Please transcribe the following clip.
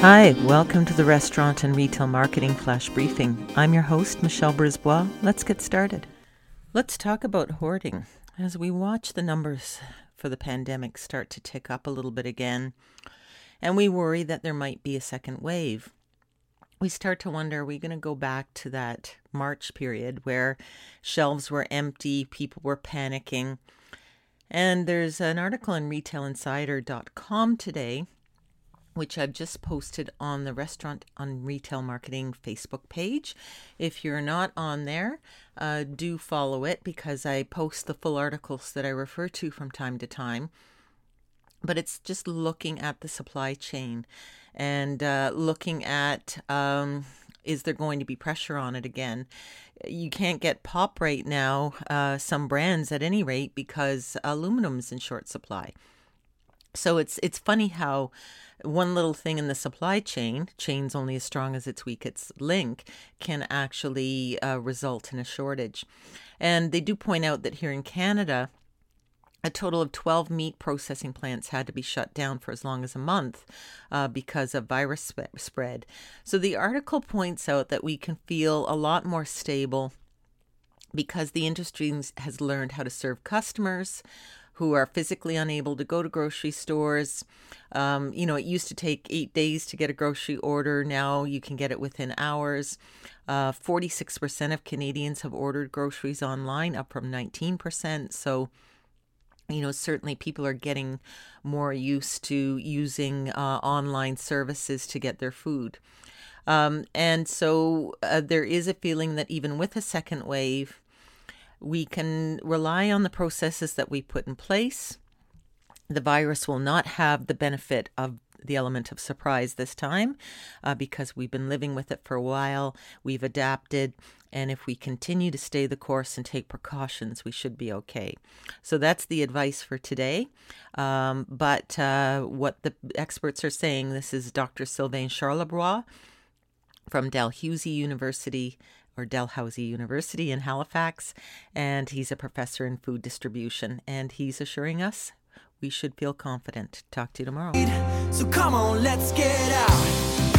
Hi, welcome to the Restaurant and Retail Marketing Flash Briefing. I'm your host, Michelle Brisbois. Let's get started. Let's talk about hoarding. As we watch the numbers for the pandemic start to tick up a little bit again, and we worry that there might be a second wave, we start to wonder are we going to go back to that March period where shelves were empty, people were panicking? And there's an article in retailinsider.com today which I've just posted on the Restaurant on Retail Marketing Facebook page. If you're not on there, uh, do follow it because I post the full articles that I refer to from time to time. But it's just looking at the supply chain and uh, looking at um, is there going to be pressure on it again? You can't get pop right now, uh, some brands at any rate, because aluminum's in short supply. So it's it's funny how one little thing in the supply chain, chain's only as strong as its weakest link, can actually uh, result in a shortage. And they do point out that here in Canada, a total of 12 meat processing plants had to be shut down for as long as a month uh, because of virus sp- spread. So the article points out that we can feel a lot more stable because the industry has learned how to serve customers who are physically unable to go to grocery stores. Um, you know, it used to take eight days to get a grocery order. Now you can get it within hours. Uh, 46% of Canadians have ordered groceries online, up from 19%. So, you know, certainly people are getting more used to using uh, online services to get their food. Um, and so uh, there is a feeling that even with a second wave, we can rely on the processes that we put in place. The virus will not have the benefit of the element of surprise this time uh, because we've been living with it for a while. We've adapted. And if we continue to stay the course and take precautions, we should be okay. So that's the advice for today. Um, but uh, what the experts are saying this is Dr. Sylvain Charlebois from Dalhousie University or Dalhousie University in Halifax, and he's a professor in food distribution. And he's assuring us we should feel confident. Talk to you tomorrow. So come on, let's get out.